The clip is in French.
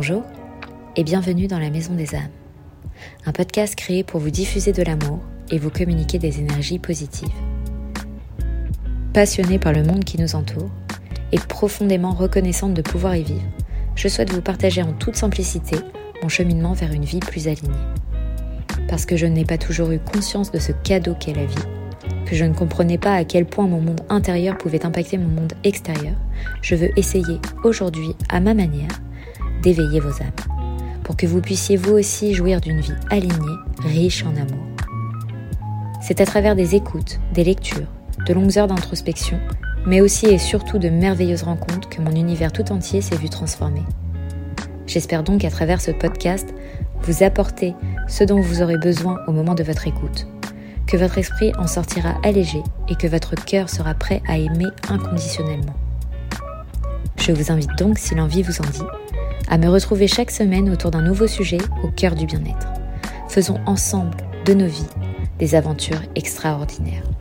Bonjour et bienvenue dans la Maison des âmes, un podcast créé pour vous diffuser de l'amour et vous communiquer des énergies positives. Passionnée par le monde qui nous entoure et profondément reconnaissante de pouvoir y vivre, je souhaite vous partager en toute simplicité mon cheminement vers une vie plus alignée. Parce que je n'ai pas toujours eu conscience de ce cadeau qu'est la vie, que je ne comprenais pas à quel point mon monde intérieur pouvait impacter mon monde extérieur, je veux essayer aujourd'hui, à ma manière, d'éveiller vos âmes, pour que vous puissiez vous aussi jouir d'une vie alignée, riche en amour. C'est à travers des écoutes, des lectures, de longues heures d'introspection, mais aussi et surtout de merveilleuses rencontres que mon univers tout entier s'est vu transformer. J'espère donc à travers ce podcast vous apporter ce dont vous aurez besoin au moment de votre écoute, que votre esprit en sortira allégé et que votre cœur sera prêt à aimer inconditionnellement. Je vous invite donc, si l'envie vous en dit, à me retrouver chaque semaine autour d'un nouveau sujet au cœur du bien-être. Faisons ensemble de nos vies des aventures extraordinaires.